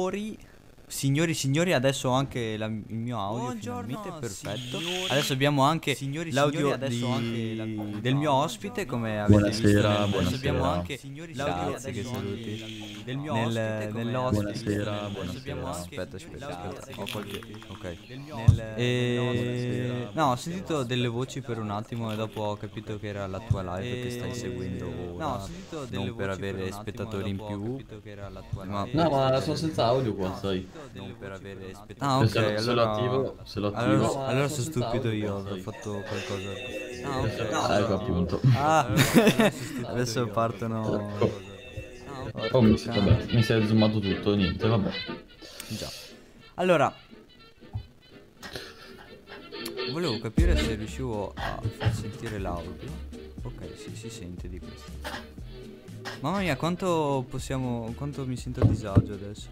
Polri Signori, signori, adesso ho anche la- il mio audio Buongiorno, finalmente, perfetto. signori. Adesso abbiamo anche Signori, l'audio signori, adesso di- anche la- del mio ospite, come avete Buonasera, visto. nel- Adesso buonasera. abbiamo anche Signori, l'audio grazie, che adesso saluti. del mio Nel- ospite, come nell'ospite. Buonasera, buonasera. Aspetta, aspetta, aspetta. Ho che- qualche... Ok. Nel-. E... No, ho sentito delle voci per un attimo e dopo ho capito che era la tua live che stai E- seguendo ora. No, ho sentito delle non per voci avere un attimo spettatori e in più. capito che era la tua Ma- live. No, ma sono senza audio qua, sai. Non per avere spettatori. Ah, ok, se, lo, se allora... attivo, se lo attivo. Allora, No, allora sono stupido io, sai. fatto qualcosa. Ah, ok. Ecco, No, ecco appunto. Ah, adesso partono. Oh, mi, si- vabbè, mi si è zoomato tutto, niente, vabbè. Già. Allora, volevo capire se riuscivo a far sentire l'audio. Ok, sì, si sente di questo. Mamma mia, quanto possiamo. quanto mi sento a disagio adesso.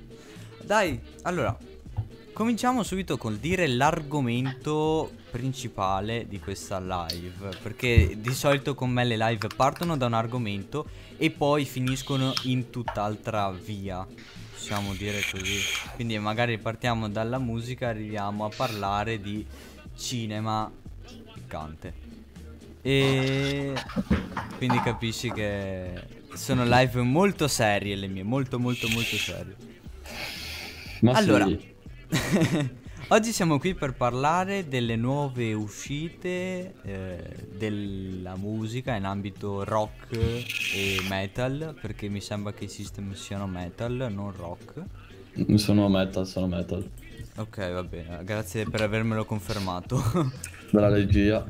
Dai, allora. Cominciamo subito col dire l'argomento principale di questa live. Perché di solito con me le live partono da un argomento e poi finiscono in tutt'altra via. Possiamo dire così. Quindi magari partiamo dalla musica, arriviamo a parlare di cinema piccante. E quindi capisci che sono live molto serie le mie, molto molto molto serie. Ma Allora. sì, Oggi siamo qui per parlare delle nuove uscite eh, della musica in ambito rock e metal, perché mi sembra che i system siano metal, non rock. sono metal, sono metal. Ok, va bene, grazie per avermelo confermato. Dalla regia.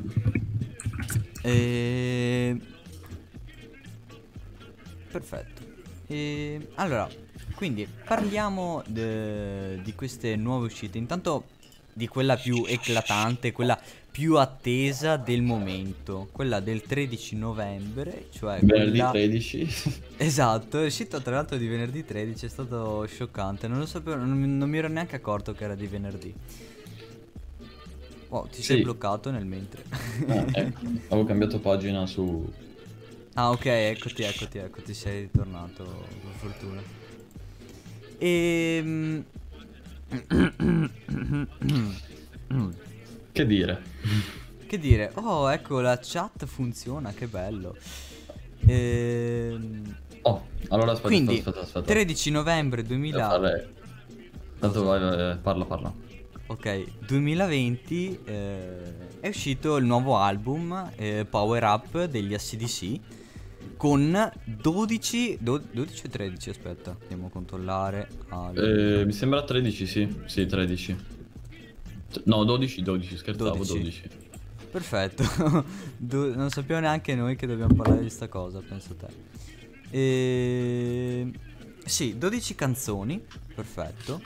e... Perfetto. E... Allora, quindi parliamo de- di queste nuove uscite. Intanto di quella più eclatante, quella più attesa del momento, quella del 13 novembre, cioè Venerdì quella... 13. Esatto, è uscito tra l'altro di venerdì 13, è stato scioccante, non lo sapevo, non, non mi ero neanche accorto che era di venerdì. Oh, ti sei Sì. bloccato nel mentre. Ah, ecco, avevo cambiato pagina su... Ah ok, eccoti, eccoti, eccoti, sei ritornato, per fortuna. Ehm... Che dire? che dire? Oh, ecco, la chat funziona, che bello. Ehm... Oh, allora aspetta, Quindi, aspetta, aspetta. 13 novembre Devo 2000... fare- Tanto vai, vai, parla, parla. Ok, 2020 eh, è uscito il nuovo album eh, Power Up degli ACDC con 12, do- 12 o 13, aspetta, andiamo a controllare. Album. Eh, mi sembra 13, sì. Sì, 13. T- No, 12, 12, scherzavo, 12. 12. Perfetto, non sappiamo neanche noi che dobbiamo parlare di sta cosa, penso te. E... Sì, 12 canzoni, perfetto.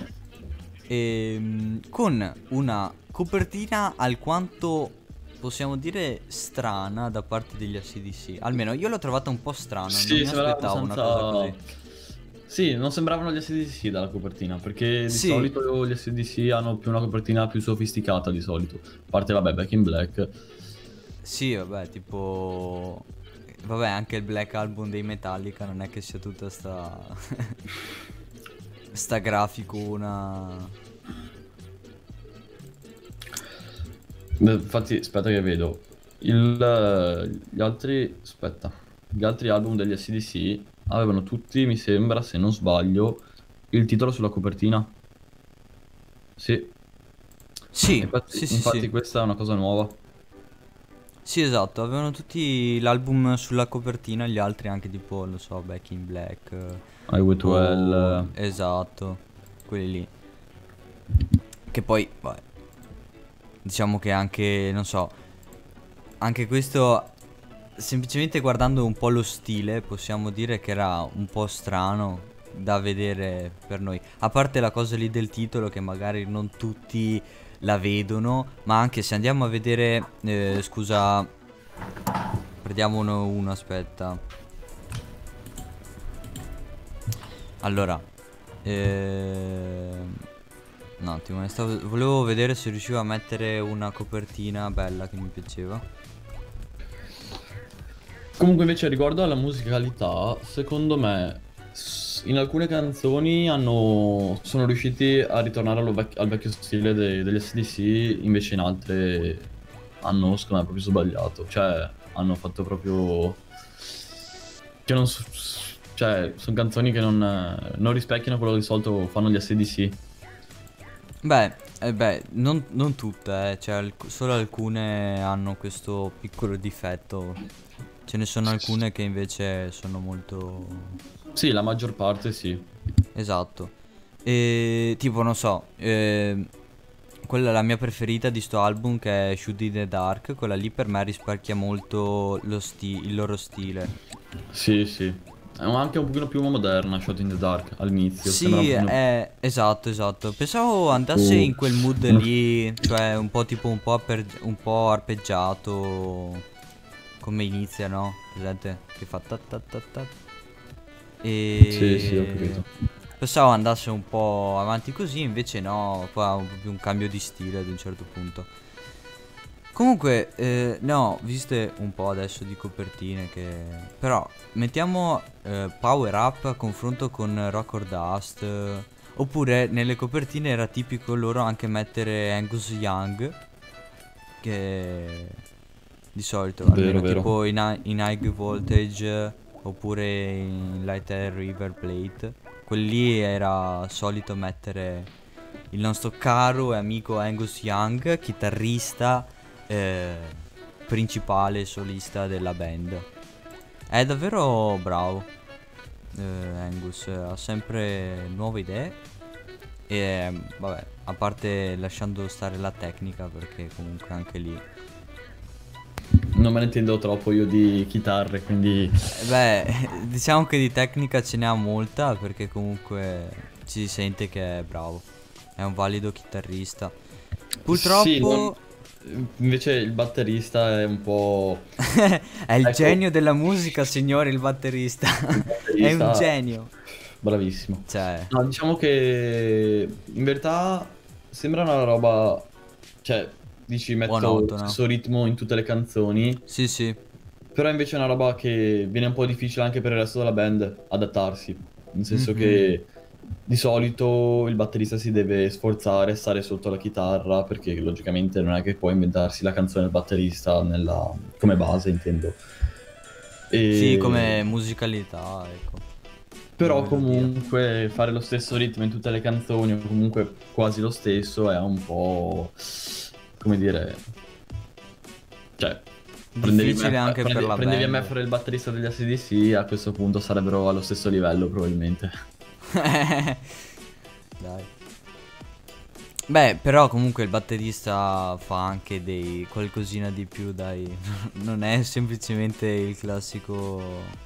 Ehm, con una copertina alquanto possiamo dire strana da parte degli ACDC. Almeno io l'ho trovata un po' strana, non mi aspettavo una cosa così. Sì, non sembravano gli SDC dalla copertina, perché di Sì. solito gli SDC hanno più una copertina più sofisticata di solito. A parte, vabbè, Back in Black. Sì, vabbè, tipo... Vabbè, anche il Black Album dei Metallica non è che sia tutta sta... sta graficona... Infatti, aspetta che vedo. Il, gli altri, aspetta, gli altri album degli SDC avevano tutti, mi sembra, se non sbaglio, il titolo sulla copertina. Sì, Sì, infatti, sì, sì, infatti sì. questa è una cosa nuova. Sì, esatto, avevano tutti l'album sulla copertina, gli altri anche tipo, non so, Back in Black. I With o- Well. Esatto, quelli lì. Che poi, vabbè, diciamo che anche, non so, anche questo, semplicemente guardando un po' lo stile, possiamo dire che era un po' strano da vedere per noi. A parte la cosa lì del titolo che magari non tutti la vedono, ma anche se andiamo a vedere, eh, scusa, prendiamo uno, aspetta. Allora, ehm, un attimo, ne stavo- volevo vedere se riuscivo a mettere una copertina bella che mi piaceva. Comunque invece riguardo alla musicalità, secondo me in alcune canzoni hanno, sono riusciti a ritornare vec- al vecchio stile de- degli SDC, invece in altre hanno, secondo me, proprio sbagliato. Cioè, hanno fatto proprio... Che non... Cioè, sono canzoni che non, non rispecchiano quello che di solito fanno gli SDC. Beh, eh beh, non, non tutte, eh, cioè alc- solo alcune hanno questo piccolo difetto. Ce ne sono alcune che invece sono molto... Sì, la maggior parte sì. Esatto. E tipo, non so, eh, quella è la mia preferita di sto album che è Shoot in the Dark. Quella lì per me rispecchia molto il loro stile. Sì, sì. È anche un pochino più moderna, Shot in the Dark, all'inizio. Sì, è esatto, esatto. Pensavo andasse Uh. in quel mood lì, cioè un po' tipo un po', apper- un po' arpeggiato come inizia, no? Presente? Che fa ta ta ta ta. E Sì, sì, ho capito. Pensavo andasse un po' avanti così, invece no, qua ha un un cambio di stile ad un certo punto. Comunque, eh, no, viste un po' adesso di copertine che... Però, mettiamo eh, Power Up a confronto con Rock or Dust. eh, oppure nelle copertine era tipico loro anche mettere Angus Young. Che di solito, Vero, almeno vero. tipo in, in High Voltage oppure in Light Air River Plate. Quelli era solito mettere il nostro caro e amico Angus Young, chitarrista eh, principale solista della band. È davvero bravo. eh, Angus ha sempre nuove idee. E vabbè, a parte lasciando stare la tecnica, perché comunque anche lì. Non me ne intendo troppo io di chitarre, quindi... Eh, Beh, diciamo che di tecnica ce ne ha molta, perché comunque si sente che è bravo. È un valido chitarrista. Purtroppo. Sì, non- Invece il batterista è un po'... è il Ecco. genio della musica, signore, il batterista. è un batterista- genio. Bravissimo. Cioè, No, diciamo che in verità sembra una roba... Cioè, dici metto lo stesso ritmo in tutte le canzoni, sì, sì. però invece è una roba che viene un po' difficile anche per il resto della band adattarsi. Nel senso Mhm. che di solito il batterista si deve sforzare, stare sotto la chitarra, perché logicamente non è che può inventarsi la canzone del batterista nella- come base, intendo. E- Sì, come musicalità, ecco. Però comunque fare lo stesso ritmo in tutte le canzoni, o comunque quasi lo stesso, è un po'... come dire... Cioè... Prendevi Difficile me, anche prende- per la prendevi band. me fare il batterista degli ACDC, a questo punto sarebbero allo stesso livello probabilmente. Dai. Beh, però comunque il batterista fa anche dei qualcosina di più, dai. Non è semplicemente il classico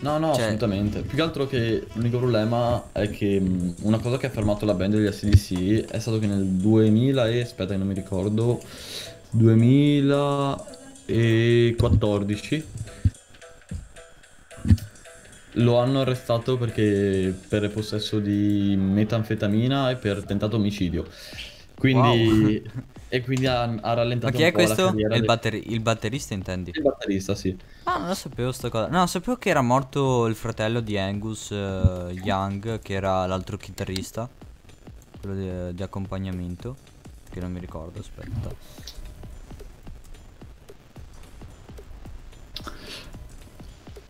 No, no, Cioè- assolutamente. Più che altro che l'unico problema è che una cosa che ha fermato la band degli ACDC è stato che nel 2000 e aspetta che non mi ricordo 2014 lo hanno arrestato perché per possesso di metanfetamina e per tentato omicidio. Quindi e quindi ha, ha rallentato Ma chi un è questo? il, del- batteri- il batterista intendi? il batterista, sì. Ah, non lo sapevo sta cosa. No, sapevo che era morto il fratello di Angus eh, Young, che era l'altro chitarrista. Quello di, di accompagnamento. Che non mi ricordo, aspetta.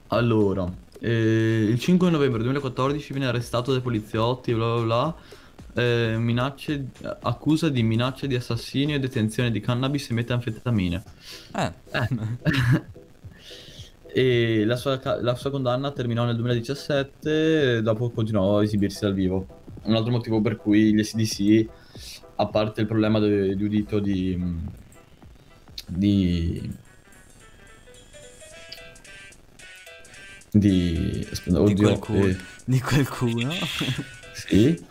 Allora, eh, il 5 novembre 2014 viene arrestato dai poliziotti, bla bla bla, eh, minacce, accusa di minacce di assassinio e detenzione di cannabis e metanfetamine. Eh, E la sua, la sua condanna terminò nel 2017 e dopo continuò a esibirsi dal vivo. Un altro motivo per cui gli SDC, a parte il problema de- di udito di... di... di... aspetta, di, oddio, qualcuno, eh, di qualcuno. sì,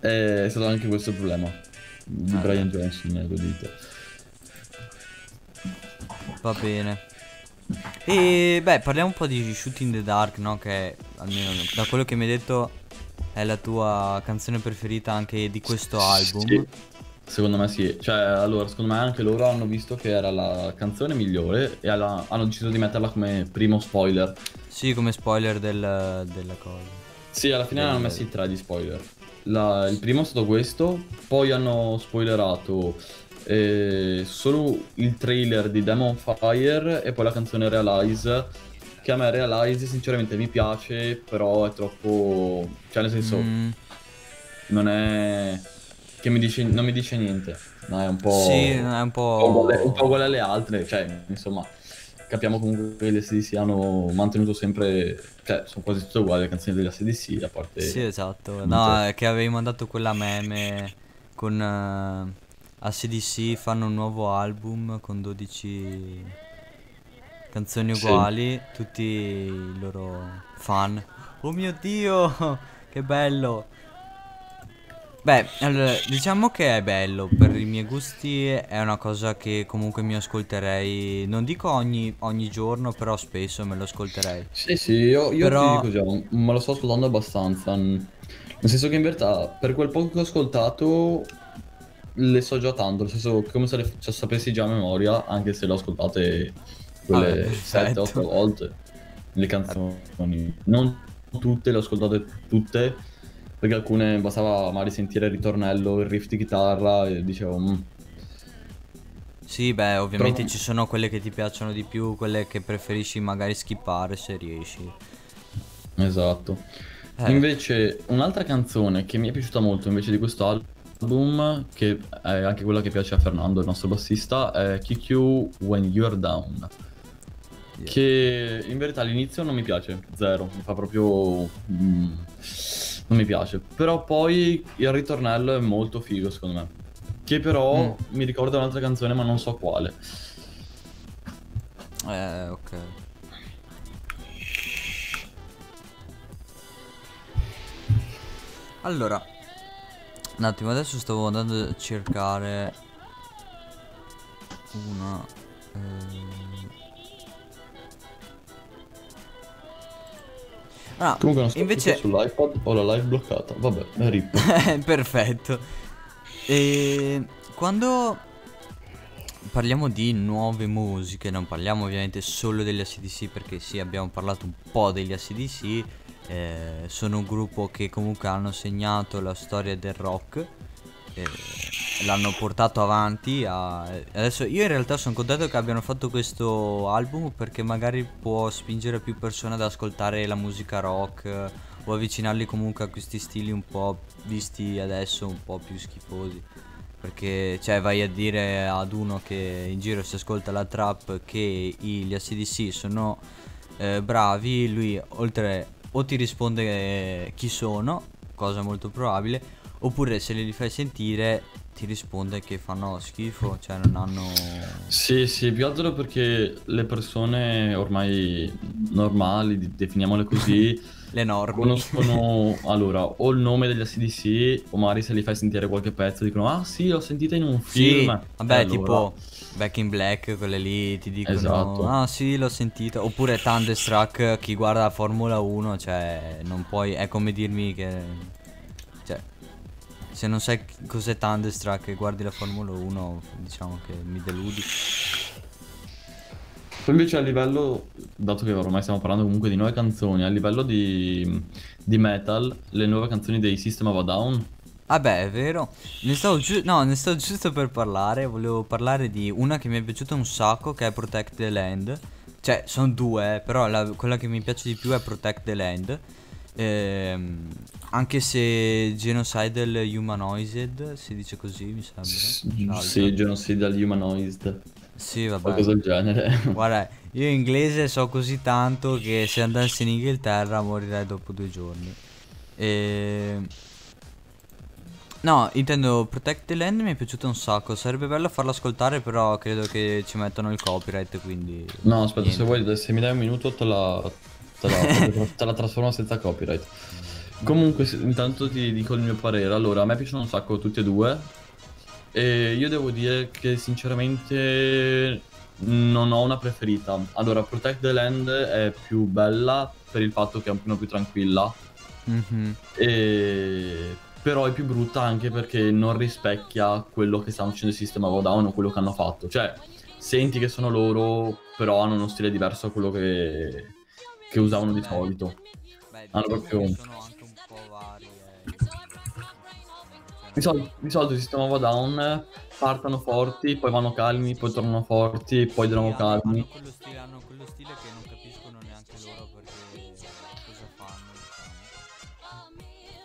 è stato anche questo il problema di Ah, Brian Johnson, eh, l'udito. Va bene. E beh, parliamo un po' di Shoot in the Dark, no? Che almeno da quello che mi hai detto è la tua canzone preferita anche di questo album. Sì. Secondo me sì, cioè allora secondo me anche loro hanno visto che era la canzone migliore e alla- hanno deciso di metterla come primo spoiler. Sì, come spoiler del- della cosa. Sì, alla fine ne hanno messi tre di spoiler. La- il primo è stato questo, poi hanno spoilerato eh, solo il trailer di Demon Fire e poi la canzone Realize, che a me Realize sinceramente mi piace, però è troppo... cioè nel senso Mm, non è... che mi dice, non mi dice niente, no, è un po'... Sì, è un po' un po' uguale alle altre, cioè insomma capiamo comunque che gli SDC hanno mantenuto sempre, cioè sono quasi tutte uguali le canzoni degli SDC, a parte... Sì, esatto. No, è che avevi mandato quella meme con eh, ACDC fanno un nuovo album con 12 canzoni Sì. uguali, tutti i loro fan. Oh mio Dio, che bello. Beh, allora, diciamo che è bello, per i miei gusti è una cosa che comunque mi ascolterei, non dico ogni, ogni giorno, però spesso me lo ascolterei. Sì, sì, io, io Però- ti dico già, me lo sto ascoltando abbastanza. Nel senso che in verità, per quel poco che ho ascoltato, le so già tanto. Nel senso, come se le cioè, sapessi già a memoria, anche se le ho ascoltate quelle Vabbè, 7-8 perfetto. volte. Le canzoni. Non tutte, le ho ascoltate tutte. Perché alcune bastava magari sentire il ritornello, il riff di chitarra e dicevo, "Mm, Sì, beh, ovviamente Però- ci sono quelle che ti piacciono di più, quelle che preferisci magari skippare se riesci. Esatto. Eh. Invece, un'altra canzone che mi è piaciuta molto invece di questo album, che è anche quella che piace a Fernando, il nostro bassista, è QQ When You're Down. Yeah. Che in verità all'inizio non mi piace, zero, mi fa proprio... mm, non mi piace. Però poi il ritornello è molto figo secondo me. Che però Mm. mi ricorda un'altra canzone ma non so quale. Eh, ok. Allora, un attimo, adesso stavo andando a cercare una... eh, Ah, Comunque non so invece... sull'iPad ho la live bloccata. Vabbè, è rip. Perfetto. E quando parliamo di nuove musiche, non parliamo ovviamente solo degli ACDC perché sì, abbiamo parlato un po' degli ACDC, eh, sono un gruppo che comunque hanno segnato la storia del rock, eh, l'hanno portato avanti. a- Adesso io in realtà sono contento che abbiano fatto questo album perché magari può spingere più persone ad ascoltare la musica rock o avvicinarli comunque a questi stili un po' visti adesso un po' più schifosi. Perché cioè vai a dire ad uno che in giro si ascolta la trap che gli ACDC sono eh, bravi, lui oltre o ti risponde eh, chi sono, cosa molto probabile, oppure se li fai sentire ti risponde che fanno schifo, cioè non hanno... Sì, sì, più altro perché le persone ormai normali, definiamole così, le norme. conoscono allora o il nome degli ACDC o magari se li fai sentire qualche pezzo dicono ah sì, l'ho sentita in un Sì, film. vabbè, E allora- tipo Back in Black, quelle lì ti dicono Esatto. Ah sì, l'ho sentita. Oppure Thunderstruck, chi guarda la Formula 1, cioè non puoi, è come dirmi che se non sai cos'è Thunderstruck e guardi la Formula 1, diciamo che mi deludi. Poi invece a livello, dato che ormai stiamo parlando comunque di nuove canzoni, a livello di, di metal, le nuove canzoni dei System of a Down, Vabbè, è vero. Ne stavo, no, ne stavo giusto per parlare. Volevo parlare di una che mi è piaciuta un sacco, che è Protect the Land. Cioè, sono due, eh, però la- quella che mi piace di più è Protect the Land. Ehm, anche se Genocidal Humanoized, si dice così, mi sembra. L'altra. sì, Genocidal Humanoized, Sì, vabbè. qualcosa del genere. Guarda, io inglese so così tanto che se andassi in Inghilterra morirei dopo due giorni. E... No, intendo Protect the Land mi è piaciuto un sacco. Sarebbe bello farlo ascoltare, però credo che ci mettano il copyright, quindi... No, aspetta, niente. se vuoi, se mi dai un minuto te la, te la, te la trasformo senza copyright. Comunque, intanto ti dico il mio parere. Allora, a me piacciono un sacco tutti e due. E io devo dire che sinceramente non ho una preferita. Allora, Protect the Land è più bella per il fatto che è un po' più tranquilla. Mhm. E però è più brutta anche perché non rispecchia quello che stanno facendo il sistema Vodafone o quello che hanno fatto. Cioè, senti che sono loro, però hanno uno stile diverso da quello che, che usavano di solito. Beh, Hanno proprio- eh. Di solito, di solito il sistema va down, partono forti, poi vanno calmi, poi tornano forti, poi di nuovo calmi. Hanno quello, stile, hanno quello stile che non capiscono neanche loro perché cosa fanno, diciamo.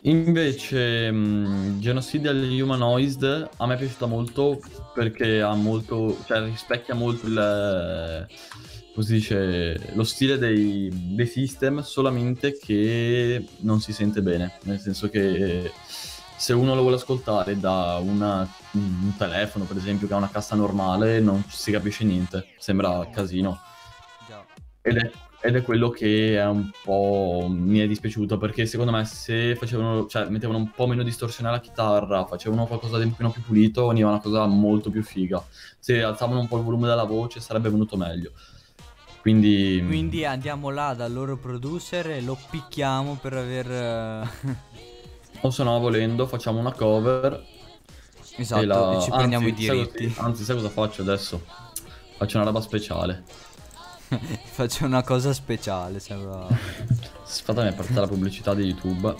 Invece, mh, Genocidial Humanoid a me è piaciuta molto perché ha molto, cioè rispecchia molto il, come si dice, lo stile dei, dei system, solamente che non si sente bene, nel senso che se uno lo vuole ascoltare da una- un telefono, per esempio, che ha una cassa normale, non si capisce niente, sembra casino. Ed è, ed è quello che è un po' mi è dispiaciuto perché secondo me se facevano, cioè mettevano un po' meno distorsione alla chitarra, facevano qualcosa di un po' più pulito, veniva una cosa molto più figa. Se alzavano un po' il volume della voce sarebbe venuto meglio. Quindi, Quindi andiamo là dal loro producer e lo picchiamo per aver... eh, o se no volendo facciamo una cover esatto, e, e, la... ci anzi, prendiamo i sai cosa- diritti. anzi, sai cosa faccio adesso? Faccio una roba speciale. Faccio una cosa speciale, sembra... Aspetta, mi è partita la pubblicità di YouTube.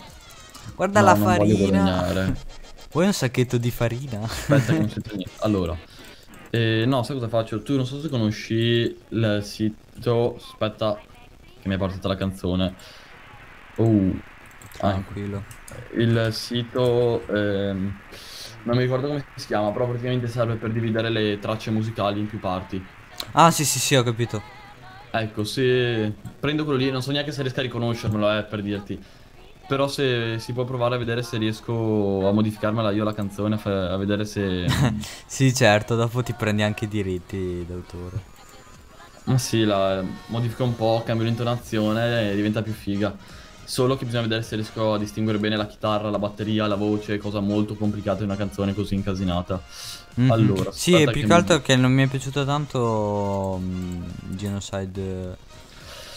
Guarda No, la farina. Vuoi un sacchetto di farina? Aspetta non sento niente. Allora, eh, no, sai cosa faccio? Tu non so se conosci il sito. Aspetta, che mi è partita la canzone. Oh, ah, Tranquillo. il sito. ehm, non mi ricordo come si chiama, però praticamente serve per dividere le tracce musicali in più parti. Ah, sì, sì, sì, ho capito. Ecco, se prendo quello lì, non so neanche se riesco a riconoscermelo, eh, per dirti. Però se si può provare a vedere se riesco a modificarmela io la canzone, a, fa- a vedere se... Sì, certo, dopo ti prendi anche i diritti d'autore. Ma sì, la modifico un po', cambio l'intonazione e diventa più figa. Solo che bisogna vedere se riesco a distinguere bene la chitarra, la batteria, la voce, cosa molto complicata in una canzone così incasinata. Mhm. Allora, Sì, e più che che mi- altro che non mi è piaciuto tanto mm, Genocide...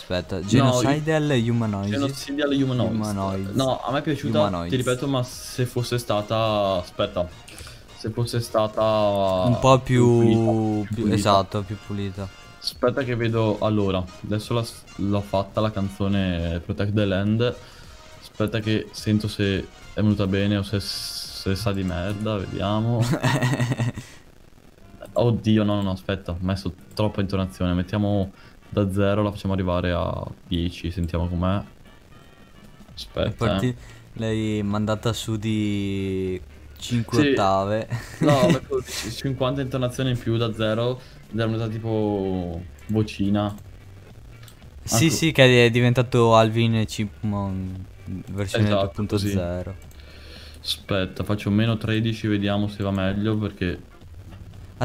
Aspetta, Genocidal Humanoid. Genocidial Humanoids. Humanoids. No, a me è piaciuta, Humanoids. ti ripeto, ma se fosse stata... Aspetta. Se fosse stata... Un po' più... pulita, più- pulita. esatto, più pulita. Aspetta che vedo... Allora, adesso l'ho fatta la canzone Protect the Land. Aspetta che sento se è venuta bene o se, se sa di merda, vediamo. Oddio, no, no, no, aspetta, ho messo troppa intonazione. Mettiamo da 0, la facciamo arrivare a 10, sentiamo com'è. Aspetta. Infatti eh. l'hai mandata su di 5 Sì. ottave. No, ho messo 50 intonazioni in più da 0 ed è venuta tipo vocina. sì, Ecco. sì, che è diventato Alvin Chipmunk versione Esatto, 2.0. Aspetta, faccio meno 13, vediamo se va meglio perché...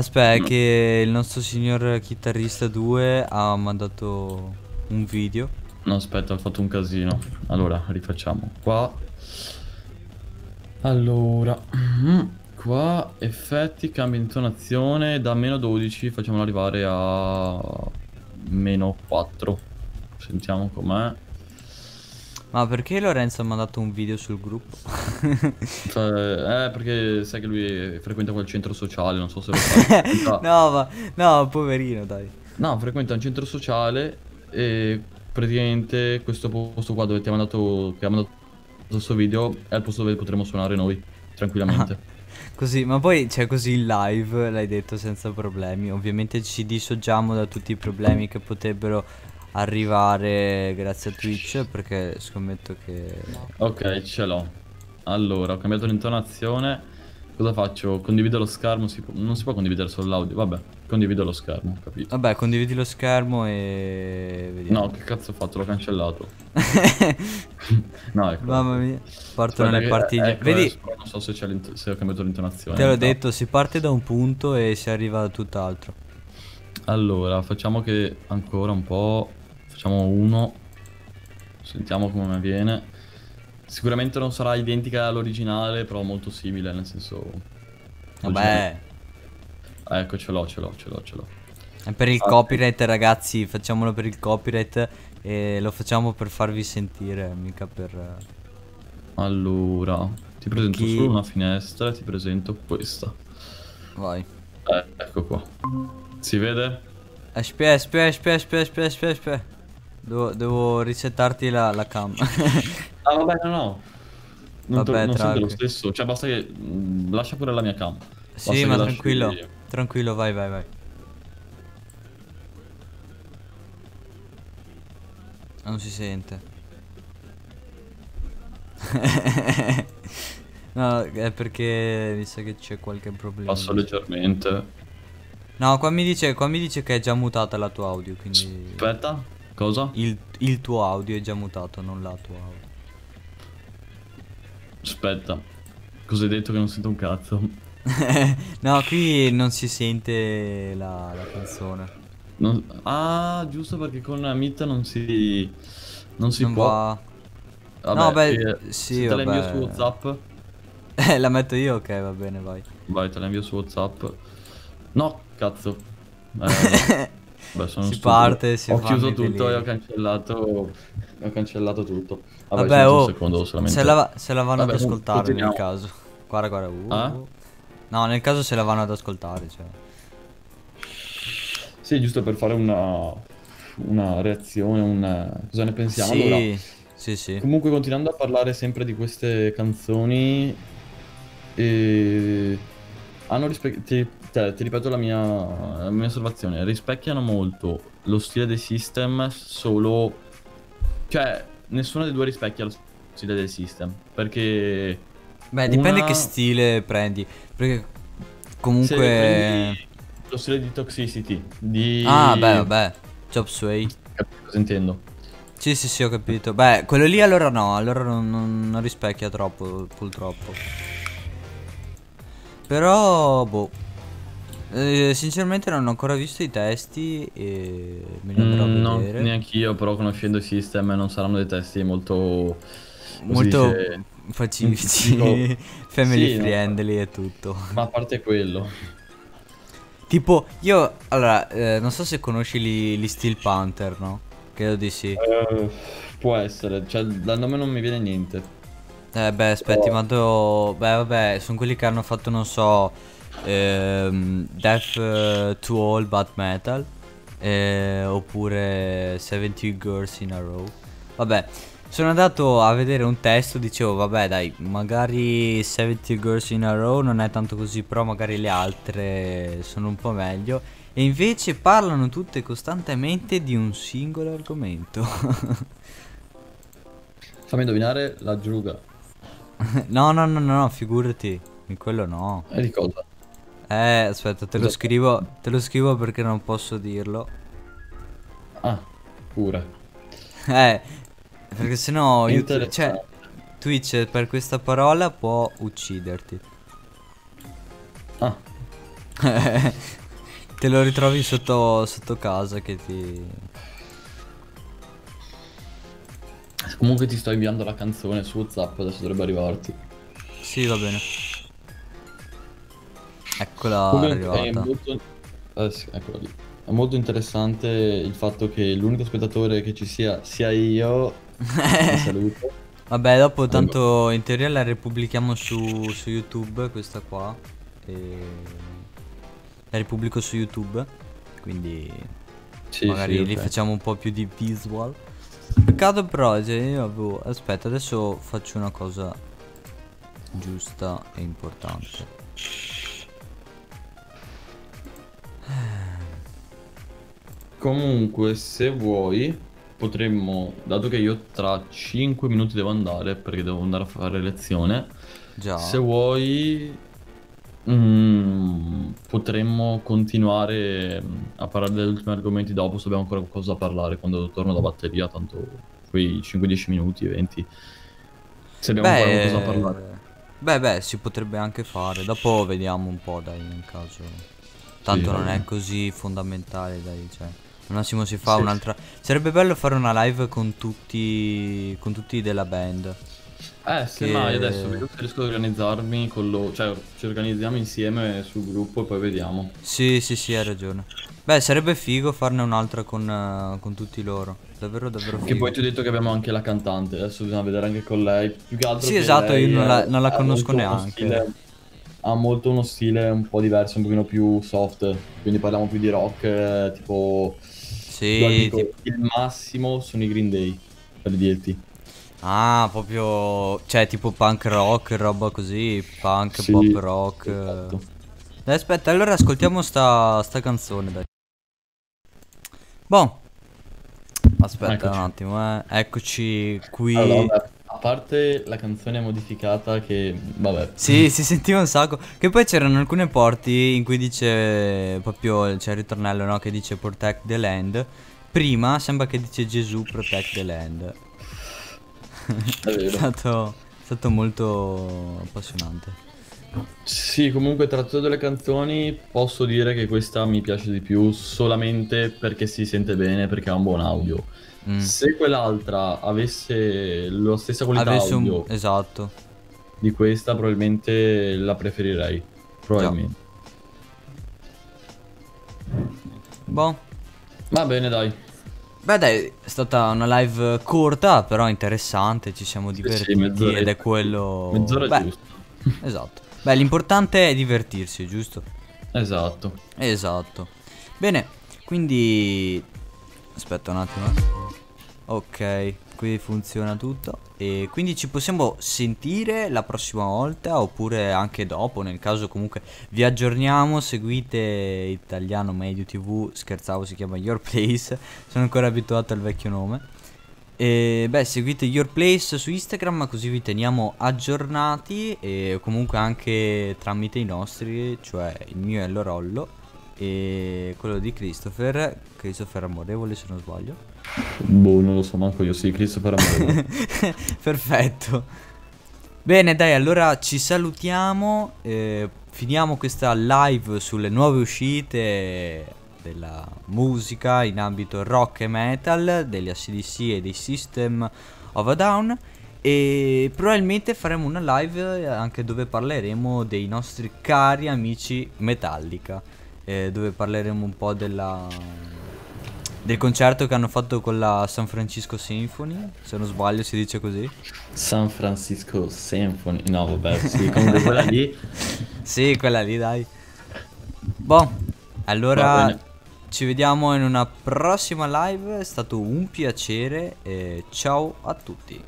Aspetta, No. che il nostro signor chitarrista 2 ha mandato un video. No, aspetta, ho fatto un casino. Allora, rifacciamo. Qua. Allora. Qua, effetti, cambio intonazione. Da meno 12 facciamolo arrivare a meno 4. Sentiamo com'è. Ma perché Lorenzo ha mandato un video sul gruppo? Cioè, eh, perché sai che lui frequenta quel centro sociale, non so se lo. Frequenta- no, ma no, poverino, dai. No, frequenta un centro sociale e praticamente questo posto qua dove ti ha mandato, che ha mandato questo video è il posto dove potremo suonare noi, tranquillamente. Così, ma poi c'è così in live, l'hai detto senza problemi. Ovviamente ci dissociamo da tutti i problemi che potrebbero arrivare grazie a Twitch perché scommetto che Ok, ce l'ho. Allora, ho cambiato l'intonazione. Cosa faccio? Condivido lo schermo? Si può- Non si può condividere solo l'audio. Vabbè, condivido lo schermo, capito. Vabbè, condividi lo schermo e vediamo. No, che cazzo ho fatto? L'ho cancellato. No, ecco. Mamma mia, partono le partiglie. ecco, Vedi, Non so se, se ho cambiato l'intonazione. te l'ho detto, si parte da un punto e si arriva a tutt'altro. Allora, facciamo che ancora un po'. Facciamo uno. Sentiamo come viene. Sicuramente non sarà identica all'originale, però molto simile, nel senso. Vabbè, Ecco, ce l'ho, ce l'ho, ce l'ho, ce l'ho. è per il Ah, copyright, ragazzi. Facciamolo per il copyright e lo facciamo per farvi sentire, mica per. Allora, Ti presento Chi- solo una finestra ti presento questa. Vai. Eh, ecco qua. Si vede? Aspetta, aspetta, aspetta, aspetta, aspetta, aspetta. Devo, devo risettarti la, la cam. Ah, vabbè, no, no. Non, Vabbè, non lo stesso. Cioè, basta che. mm, lascia pure la mia cam. Basta sì, ma tranquillo. Tranquillo, vai, vai, vai. Non si sente. no, è perché mi sa che c'è qualche problema. Passo leggermente. No, qua mi dice, qua mi dice che è già mutata la tua audio, quindi... Aspetta, cosa? Il, il tuo audio è già mutato, non la tua audio. Aspetta. Cosa hai detto che non sento un cazzo? no, qui non si sente la, la canzone. Non- Ah, giusto perché con Meet non si. Non si non può. va... Vabbè, No, beh, eh, sì, se te la invio vabbè. su WhatsApp. Eh, la metto io? Ok, va bene, vai. Vai, te la invio su WhatsApp. No, cazzo. Eh, beh, sono Si stupido. parte, si Ho chiuso tutto e ho cancellato. Ho cancellato tutto. Vabbè, Vabbè, oh, un secondo solamente. se la, se la vanno Vabbè, ad ascoltare continuiamo. nel caso. Guarda, guarda. uh, uh. No, nel caso se la vanno ad ascoltare, cioè. Sì, giusto per fare una. Una reazione, un. Cosa ne pensiamo? sì, Allora, sì, sì. Comunque continuando a parlare sempre di queste canzoni eh, hanno rispe- ti, te- ti ripeto la mia, la mia osservazione, rispecchiano molto lo stile dei system solo cioè nessuna dei due rispecchia lo stile del system perché Beh, dipende una- che stile prendi. Perché comunque. prendi lo stile di Toxicity di Ah, beh, vabbè. Chop Sway. Capito cosa intendo? Sì, sì, sì, ho capito. Beh, quello lì allora no, allora non, non- non rispecchia troppo, purtroppo. Però, boh. Eh, sinceramente non ho ancora visto i testi e me li andrò Mm, a no, vedere. neanche io, però conoscendo i system non saranno dei testi molto Molto dice? pacifici, Dico- family sì, no. friendly e tutto. Ma a parte quello, Tipo, io, allora, eh, non so se conosci gli, gli Steel Panther, no? Credo di sì. eh, può essere, cioè dal nome non mi viene niente. Eh beh, aspetti, Oh. mando... Beh, vabbè, sono quelli che hanno fatto, non so, ehm, Death eh, to All But Metal, eh, oppure 70 Girls in a Row. Vabbè, sono andato a vedere un testo, dicevo, vabbè dai, magari 70 Girls in a Row non è tanto così, però magari le altre sono un po' meglio. E invece parlano tutte costantemente di un singolo argomento. Fammi indovinare la giuga. no, no, no, no, no, figurati, in quello no. E di cosa? Eh, aspetta, te lo Cosa- scrivo, te lo scrivo perché non posso dirlo. Ah, pure. Eh, perché sennò YouTube, cioè. Twitch per questa parola può ucciderti. Ah, Te lo ritrovi sotto, sotto casa che ti... comunque ti sto inviando la canzone su WhatsApp, adesso dovrebbe arrivarti. Sì, va bene. Eccola Comunque è arrivata. molto... eh, sì, eccola lì. È molto interessante il fatto che l'unico spettatore che ci sia sia io. Saluto. Vabbè, dopo tanto in teoria la repubblichiamo su, su YouTube, questa qua. E... La ripubblico su YouTube. Quindi Sì, magari sì, li facciamo un po' più di visual. Peccato però, cioè, io avevo... Aspetta, adesso faccio una cosa giusta e importante. Comunque, se vuoi, potremmo, dato che io tra 5 minuti devo andare, perché devo andare a fare lezione, Già. se vuoi, mm, potremmo continuare mm, a parlare degli ultimi argomenti dopo, se abbiamo ancora qualcosa da parlare quando torno da batteria, tanto quei 5-10 minuti, 20. Se abbiamo ancora qualcosa da parlare. Beh, beh, si potrebbe anche fare. Dopo vediamo un po', dai, nel caso. Tanto va non è così fondamentale, dai, cioè. Al massimo si fa Sì. un'altra. Sarebbe bello fare una live con tutti. con tutti della band. Eh, se Che- mai adesso vedo se riesco ad organizzarmi con lo... Cioè, ci organizziamo insieme sul gruppo e poi vediamo. Sì, sì, sì, hai ragione. Beh, sarebbe figo farne un'altra con, eh, con tutti loro. Davvero, davvero figo. Che poi ti ho detto che abbiamo anche la cantante, adesso bisogna vedere anche con lei. Più che altro Sì, che esatto, io non la- non la conosco neanche. stile- ha molto uno stile un po' diverso, un pochino più soft. Quindi parliamo più di rock, eh, tipo... Sì, tipo- Il massimo sono i Green Day, per dirti. Ah, proprio... Cioè, tipo punk rock, roba così. Punk, Sì, pop rock. esatto. Dai, aspetta, allora ascoltiamo sta, sta canzone, dai. Boh. Aspetta Eccoci. un attimo, eh. Eccoci qui. Allora, parte la canzone modificata che... Vabbè. Sì, si sentiva un sacco. Che poi c'erano alcune porti in cui dice proprio c'è il ritornello, no? Che dice protect the land. Prima sembra che dice Gesù protect the land. È stato, è stato molto appassionante. Sì, comunque tra tutte le canzoni posso dire che questa mi piace di più solamente perché si sente bene, perché ha un buon audio. Mm. Se quell'altra avesse la stessa qualità Avesse un... Esatto. di questa, probabilmente la preferirei. Probabilmente. Boh. Va bene, dai. Beh dai, è stata una live corta, però interessante, ci siamo Sì, divertiti sì, mezz'ora- ed è quello... Mezz'ora Beh, giusto. Esatto. Beh, l'importante è divertirsi, giusto? Esatto. Esatto. Bene, quindi... Aspetta un attimo. eh. Ok, qui funziona tutto. E quindi ci possiamo sentire la prossima volta oppure anche dopo, nel caso comunque vi aggiorniamo, seguite Italiano Medio TV, scherzavo si chiama Your Place, sono ancora abituato al vecchio nome. E beh, seguite Your Place su Instagram così vi teniamo aggiornati e comunque anche tramite i nostri, cioè il mio è l'Orollo e quello di Christopher, Christopher Amorevole se non sbaglio. Boh, non lo so manco io. Sì, Christopher Amore. Perfetto. Bene, dai, allora ci salutiamo. eh, finiamo questa live sulle nuove uscite della musica in ambito rock e metal, degli ACDC e dei System of a Down. E probabilmente faremo una live anche dove parleremo dei nostri cari amici Metallica. Eh, dove parleremo un po' della del concerto che hanno fatto con la San Francisco Symphony, se non sbaglio si dice così. San Francisco Symphony. No, vabbè, sì, comunque quella lì. Sì, quella lì, dai. Boh, allora ci vediamo in una prossima live, è stato un piacere e ciao a tutti.